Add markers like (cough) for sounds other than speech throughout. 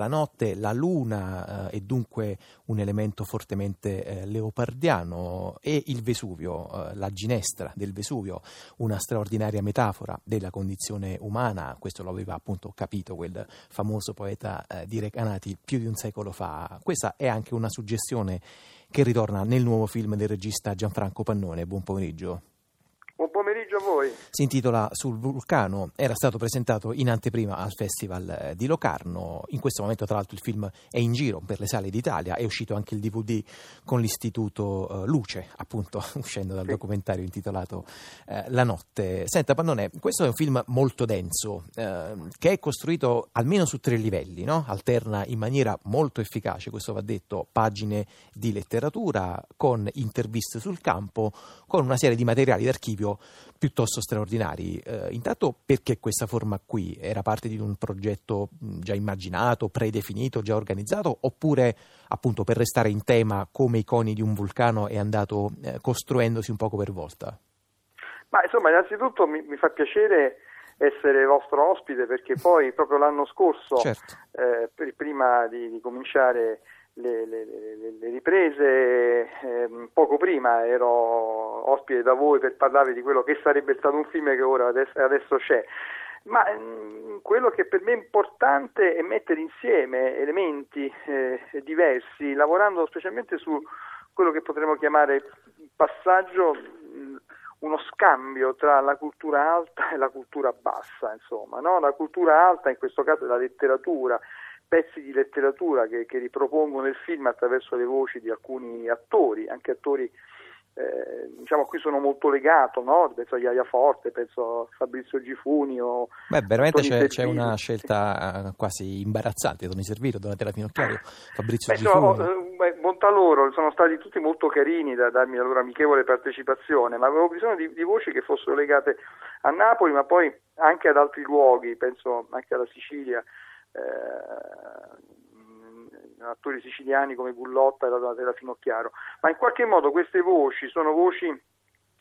La notte, la luna eh, è dunque un elemento fortemente eh, leopardiano e il Vesuvio, eh, la ginestra del Vesuvio, una straordinaria metafora della condizione umana, questo lo aveva appunto capito quel famoso poeta eh, di Recanati più di un secolo fa. Questa è anche una suggestione che ritorna nel nuovo film del regista Gianfranco Pannone. Buon pomeriggio voi. Si intitola Sul vulcano, era stato presentato in anteprima al Festival eh, di Locarno. In questo momento, tra l'altro, il film è in giro per le sale d'Italia. È uscito anche il DVD con l'Istituto eh, Luce, appunto, (laughs) uscendo dal sì. documentario intitolato eh, La notte. Senta, Pannone, questo è un film molto denso, eh, che è costruito almeno su tre livelli, no? Alterna in maniera molto efficace, questo va detto, pagine di letteratura con interviste sul campo, con una serie di materiali d'archivio piuttosto straordinari. Eh, intanto perché questa forma qui era parte di un progetto già immaginato, predefinito, già organizzato, oppure appunto per restare in tema come i coni di un vulcano è andato eh, costruendosi un poco per volta? Ma insomma, innanzitutto mi, mi, fa piacere essere vostro ospite perché poi proprio l'anno scorso, certo. eh, prima di, di cominciare le, le, le, riprese, eh, poco prima ero ospite da voi per parlare di quello che sarebbe stato un film che ora adesso, adesso c'è. Ma mh, mm, quello che per me è importante è mettere insieme elementi eh, diversi, lavorando specialmente su quello che potremmo chiamare passaggio, mh, mm, uno scambio tra la cultura alta e la cultura bassa, insomma, no? la cultura alta in questo caso è la letteratura, pezzi di letteratura che, che ripropongono il film attraverso le voci di alcuni attori, anche attori eh, diciamo a cui sono molto legato, no? penso a Iaia Forte, penso a Fabrizio Gifuni o Beh, veramente c'è, c'è, una scelta eh, quasi imbarazzante, Tony Servito, Donatella Finocchiario, Fabrizio Beh, Gifuni. No, eh, bontà loro, sono stati tutti molto carini da darmi la loro amichevole partecipazione, ma avevo bisogno di, di voci che fossero legate a Napoli, ma poi anche ad altri luoghi, penso anche alla Sicilia eh, attori siciliani come Bullotta e la Donatella Finocchiaro, ma in qualche modo queste voci sono voci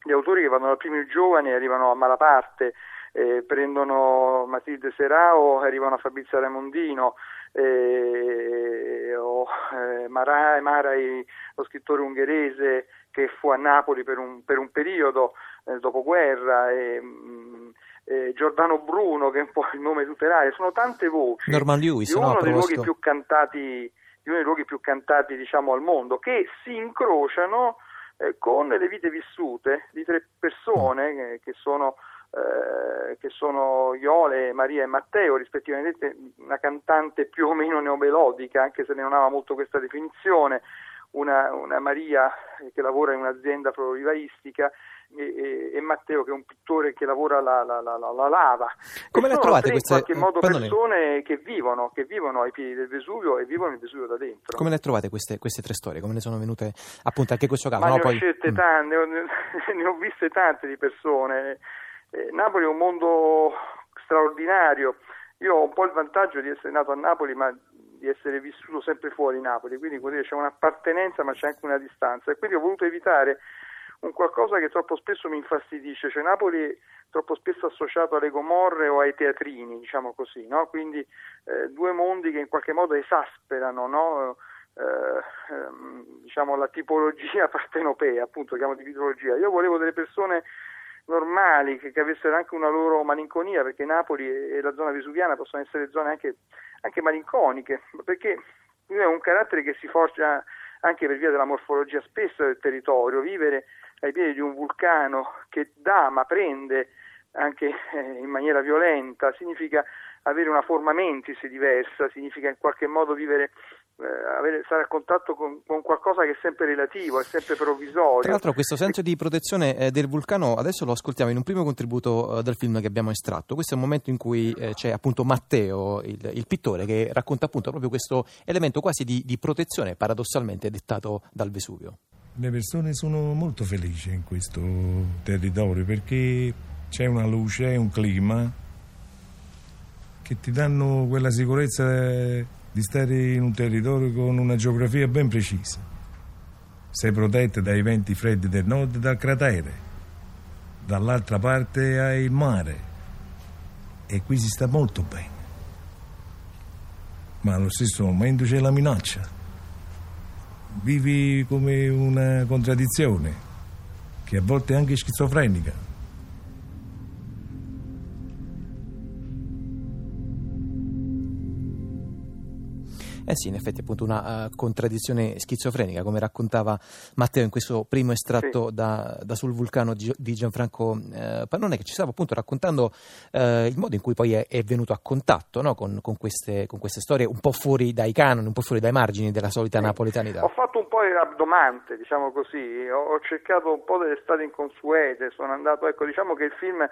di autori che vanno dal primo giovane e arrivano a Malaparte, eh, prendono Matilde Serao, arrivano a Fabrizio Raimondino, eh, o eh, Marai, Marai, lo scrittore ungherese che fu a Napoli per un, per un periodo eh, dopoguerra. E, mh, eh, Giordano Bruno, che è un po' il nome tutelare, sono tante voci. Norman Lewis, di uno no, dei luoghi più cantati, di uno dei luoghi più cantati diciamo, al mondo, che si incrociano eh, con le vite vissute di tre persone mm. eh, che sono eh, che sono Iole, Maria e Matteo, rispettivamente una cantante più o meno neomelodica, anche se non aveva molto questa definizione, una, una Maria che lavora in un'azienda florovivaistica e, e, e, Matteo che è un pittore che lavora la, la, la, la lava. Come le trovate queste in qualche modo persone che vivono, che vivono ai piedi del Vesuvio e vivono il Vesuvio da dentro. Come le trovate queste, queste tre storie? Come ne sono venute appunto anche questo caso? Ma no, ne, ho poi... mm. tante, (laughs) ne ho viste tante di persone. Eh, Napoli è un mondo straordinario. Io ho un po' il vantaggio di essere nato a Napoli, ma di essere vissuto sempre fuori Napoli, quindi c'è un'appartenenza ma c'è anche una distanza e quindi ho voluto evitare un qualcosa che troppo spesso mi infastidisce, cioè Napoli è troppo spesso associato alle gomorre o ai teatrini, diciamo così, no? quindi eh, due mondi che in qualche modo esasperano no? eh, ehm, diciamo, la tipologia (laughs) partenopea, appunto, chiamo di tipologia. Io volevo delle persone normali, che, che, avessero anche una loro malinconia, perché Napoli e la zona vesuviana possono essere zone anche, anche malinconiche, perché è un carattere che si forgia anche per via della morfologia spesso del territorio, vivere ai piedi di un vulcano che dà ma prende anche eh, in maniera violenta, significa avere una forma mentis diversa, significa in qualche modo vivere, avere, stare a contatto con, con, qualcosa che è sempre relativo, è sempre provvisorio. Tra l'altro questo senso di protezione eh, del vulcano adesso lo ascoltiamo in un primo contributo eh, del film che abbiamo estratto, questo è un momento in cui eh, c'è appunto Matteo, il, il, pittore, che racconta appunto proprio questo elemento quasi di, di protezione paradossalmente dettato dal Vesuvio. Le persone sono molto felici in questo territorio perché c'è una luce, un clima che ti danno quella sicurezza di stare in un territorio con una geografia ben precisa. Sei protetta dai venti freddi del nord e dal cratere. Dall'altra parte hai il mare e qui si sta molto bene. ma allo stesso momento c'è la minaccia. Vivi come una contraddizione, che a volte è anche schizofrenica. Eh sì, in effetti appunto una uh, contraddizione schizofrenica, come raccontava Matteo in questo primo estratto sì. da, da, Sul vulcano di, Gianfranco uh, Pannone, che ci stava appunto raccontando uh, il modo in cui poi è, è venuto a contatto no? con, con, queste, con, queste, storie un po' fuori dai canoni, un po' fuori dai margini della solita sì. napoletanità. Ho fatto un po' il rabdomante, diciamo così, ho, ho cercato un po' delle strade inconsuete, sono andato, ecco, diciamo che il film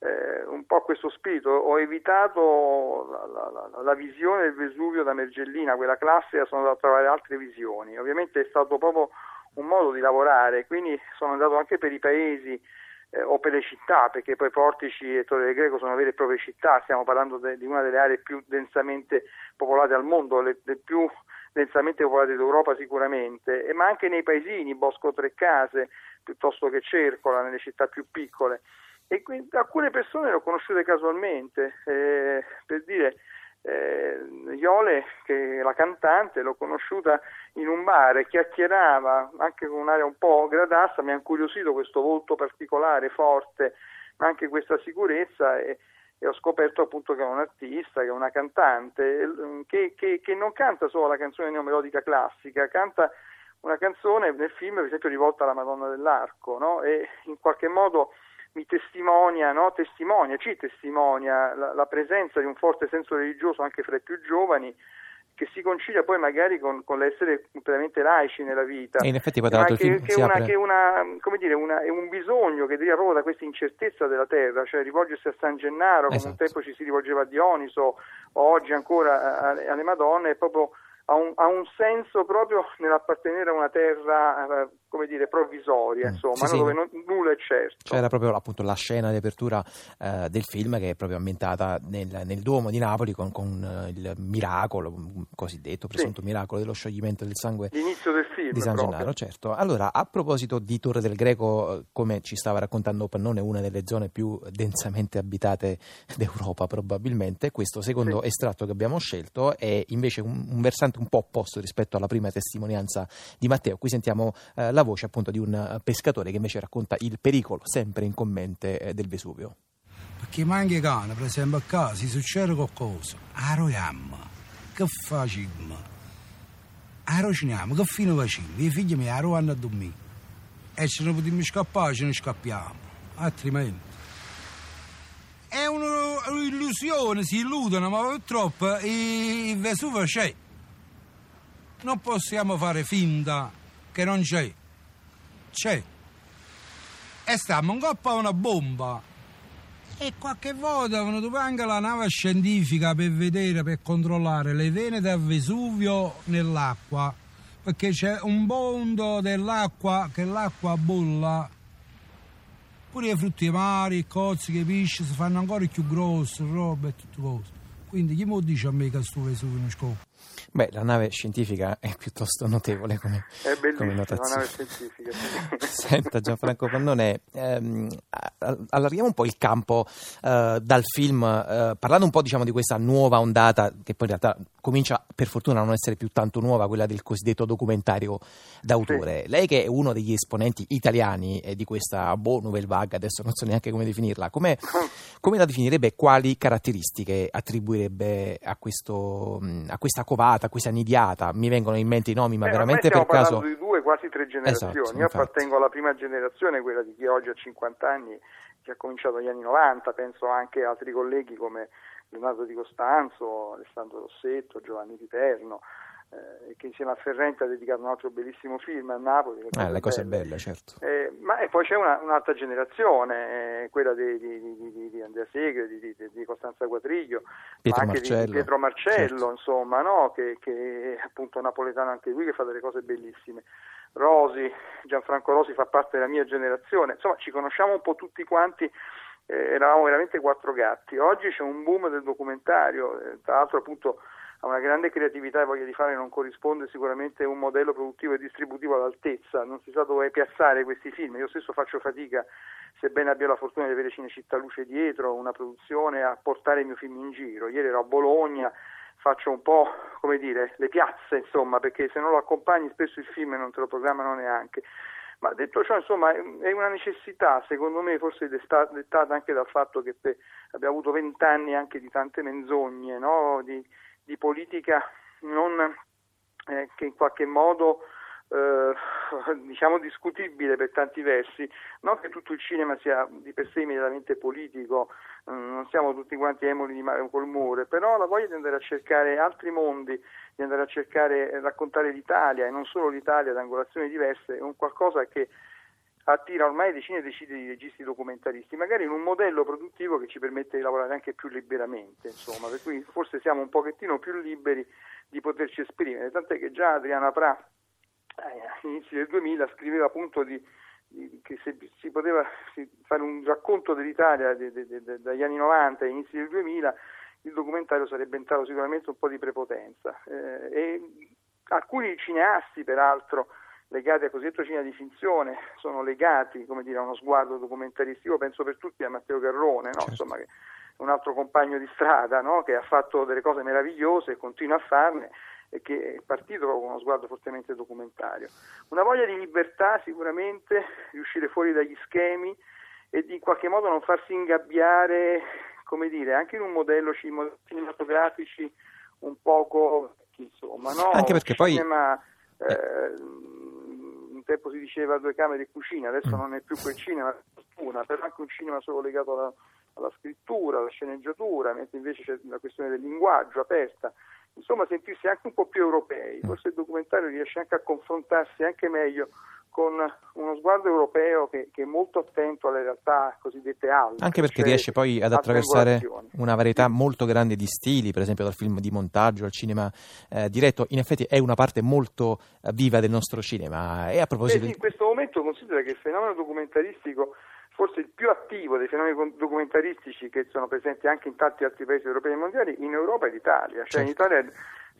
eh, un po' questo spirito. Ho evitato la, la, la, visione del Vesuvio da Mergellina, quella classica, sono andato a trovare altre visioni. Ovviamente è stato proprio un modo di lavorare, quindi sono andato anche per i paesi eh, o per le città, perché poi Portici e Torre del Greco sono vere e proprie città, stiamo parlando de, di una delle aree più densamente popolate al mondo, le, le più densamente popolate d'Europa sicuramente, ma anche nei paesini, Bosco Tre Case, piuttosto che Cercola, nelle città più piccole e quindi alcune persone le ho conosciute casualmente, eh, per dire eh, Iole, che la cantante, l'ho conosciuta in un bar chiacchierava anche con un'aria un po' gradassa, mi ha incuriosito questo volto particolare, forte, ma anche questa sicurezza e, e ho scoperto appunto che è un artista, che è una cantante, che, che, che non canta solo la canzone neomelodica classica, canta una canzone nel film per esempio rivolta alla Madonna dell'Arco no? e in qualche modo mi testimonia, no? testimonia, ci testimonia la, la, presenza di un forte senso religioso anche fra i più giovani che si concilia poi magari con, con l'essere completamente laici nella vita. E in effetti poi tra l'altro che, che, una, che una, come dire, una, è un bisogno che deriva proprio da questa incertezza della terra, cioè rivolgersi a San Gennaro, esatto. come un esatto. tempo ci si rivolgeva a Dioniso, oggi ancora alle Madonne, è proprio ha un, ha un, senso proprio nell'appartenere a una terra, eh, come dire, provvisoria, mm, insomma, sì, sì. dove non, nulla è certo. C'era proprio appunto la scena di apertura eh, del film che è proprio ambientata nel, nel Duomo di Napoli con, con uh, il miracolo, cosiddetto presunto sì. miracolo dello scioglimento del sangue L'inizio del film, di San proprio. Gennaro, certo. Allora, a proposito di Torre del Greco, come ci stava raccontando Pannone, una delle zone più densamente abitate d'Europa probabilmente, questo secondo estratto che abbiamo scelto è invece un, un versante un po' opposto rispetto alla prima testimonianza di Matteo. Qui sentiamo eh, la voce appunto di un pescatore che invece racconta il pericolo sempre incommente eh, del Vesuvio. Perché manchi cane, per esempio a casa, si succede qualcosa, arroiamo, che facciamo? Arrociniamo, che fine facciamo? I figli miei arroiano a dormire. E se non possiamo scappare, ce ne scappiamo, altrimenti. È un'illusione, si illudono, ma purtroppo il Vesuvio c'è non possiamo fare finta che non c'è. C'è. E stiamo un coppa una bomba. E qualche volta venuto anche la nave scientifica per vedere, per controllare le vene del Vesuvio nell'acqua. Perché c'è un mondo dell'acqua che l'acqua bolla. Pure i frutti mari, i cozzi, i pesci si fanno ancora più grossi, robe e tutte cose. Quindi chi mi dice a me che questo Vesuvio non scopre? Beh, la nave scientifica è piuttosto notevole come, è come notazione. la nave scientifica. (laughs) Senta Gianfranco Pannone, ehm, allarghiamo un po' il campo eh, dal film, eh, parlando un po' diciamo, di questa nuova ondata, che poi in realtà comincia per fortuna a non essere più tanto nuova, quella del cosiddetto documentario d'autore. Sì. Lei che è uno degli esponenti italiani eh, di questa boh, nouvelle vague, adesso non so neanche come definirla, come, come la definirebbe e quali caratteristiche attribuirebbe a, questo, a questa covata? nidiata, questa nidiata, mi vengono in mente i nomi, ma eh, veramente per caso... di due, quasi tre generazioni. Esatto, Io appartengo alla prima generazione, quella di chi oggi ha 50 anni, che ha cominciato negli anni 90, penso anche a altri colleghi come Leonardo Di Costanzo, Alessandro Rossetto, Giovanni Piperno eh, che insieme a Ferrente ha dedicato un altro bellissimo film a Napoli. Ah, le cose belle, belle certo. Eh, ma e poi c'è una, un'altra generazione, eh, quella di, di, di, di, Andrea Segre, di, Costanza Quatriglio, Pietro ma anche Marcello, di Pietro Marcello, certo. insomma, no? che, che, è appunto napoletano anche lui, che fa delle cose bellissime. Rosi, Gianfranco Rosi fa parte della mia generazione, insomma ci conosciamo un po' tutti quanti eh, eravamo veramente quattro gatti. Oggi c'è un boom del documentario, eh, tra l'altro appunto a una grande creatività e voglia di fare non corrisponde sicuramente un modello produttivo e distributivo all'altezza, non si sa dove piazzare questi film, io stesso faccio fatica, sebbene abbia la fortuna di avere Cinecittà Luce dietro, una produzione, a portare il mio film in giro, ieri ero a Bologna, faccio un po' come dire le piazze, insomma, perché se non lo accompagni spesso il film non te lo programmano neanche. Ma detto ciò, insomma, è una necessità, secondo me, forse dettata anche dal fatto che abbiamo avuto vent'anni anche di tante menzogne, no? di, di, politica non, eh, che in qualche modo eh, (laughs) diciamo discutibile per tanti versi, non che tutto il cinema sia di per sé immediatamente politico, mm, non siamo tutti quanti emoli di col mure, però la voglia di andare a cercare altri mondi, di andare a cercare e raccontare l'Italia e non solo l'Italia da angolazioni diverse è un qualcosa che attira ormai decine e decine di registi documentaristi, magari in un modello produttivo che ci permette di lavorare anche più liberamente, insomma, per cui forse siamo un pochettino più liberi di poterci esprimere, tant'è che già Adriana Pra eh, all'inizio del 2000 scriveva appunto di, di, che se si poteva fare un racconto dell'Italia de, de, de, dagli anni 90 agli inizi del 2000 il documentario sarebbe entrato sicuramente un po' di prepotenza. Eh, e alcuni cineasti peraltro legati al cosiddetto cinema di finzione sono legati come dire, a uno sguardo documentaristico penso per tutti a Matteo Garrone no? certo. Insomma, che è un altro compagno di strada no? che ha fatto delle cose meravigliose e continua a farne e che è partito con uno sguardo fortemente documentario. Una voglia di libertà sicuramente, di uscire fuori dagli schemi e di in qualche modo non farsi ingabbiare, come dire, anche in un modello cinematografici un poco, insomma, no? Anche perché cinema, poi... Eh, un tempo si diceva due camere e cucina, adesso mm. non è più quel cinema, una, però anche un cinema solo legato alla, alla scrittura, alla sceneggiatura, mentre invece c'è la questione del linguaggio aperta insomma sentirsi anche un po' più europei. Mm. Forse il documentario riesce anche a confrontarsi anche meglio con uno sguardo europeo che, che, è molto attento alle realtà cosiddette alte. Anche perché cioè riesce poi ad attraversare una varietà molto grande di stili, per esempio dal film di montaggio al cinema eh, diretto, in effetti è una parte molto eh, viva del nostro cinema. E a proposito... Beh, sì, in questo momento considera che il fenomeno documentaristico forse il più attivo dei fenomeni documentaristici che sono presenti anche in tanti altri paesi europei e mondiali, in Europa e Italia. Cioè certo. in Italia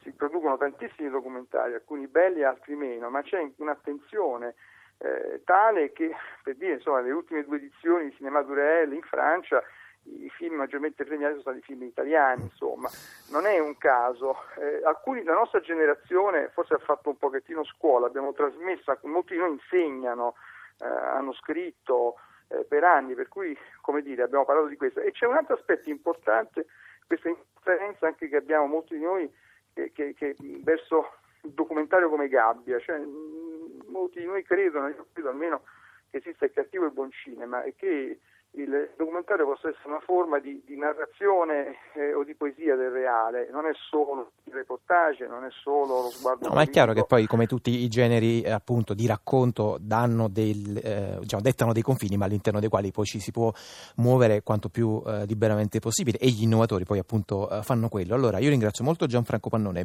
si producono tantissimi documentari, alcuni belli e altri meno, ma c'è un'attenzione eh, tale che, per dire, insomma, le ultime due edizioni di Cinema Durel in Francia i film maggiormente premiati sono stati i film italiani, insomma, non è un caso. Eh, alcuni, la nostra generazione forse ha fatto un pochettino scuola, abbiamo trasmesso, molti di noi insegnano, eh, hanno scritto, eh, per anni, per cui come dire, abbiamo parlato di questo. E c'è un altro aspetto importante, questa indifferenza anche che abbiamo molti di noi che, che, che verso il documentario come gabbia, cioè, molti di noi credono, io credo almeno che esista il cattivo e il buon cinema e che il documentario possa essere una forma di, di narrazione eh, o di poesia del reale, non è solo il reportage, non è solo lo sguardo. No, ma è chiaro che poi, come tutti i generi eh, appunto, di racconto, del, eh, diciamo, dettano dei confini, ma all'interno dei quali poi ci si può muovere quanto più eh, liberamente possibile, e gli innovatori poi appunto eh, fanno quello. Allora, io ringrazio molto Gianfranco Pannone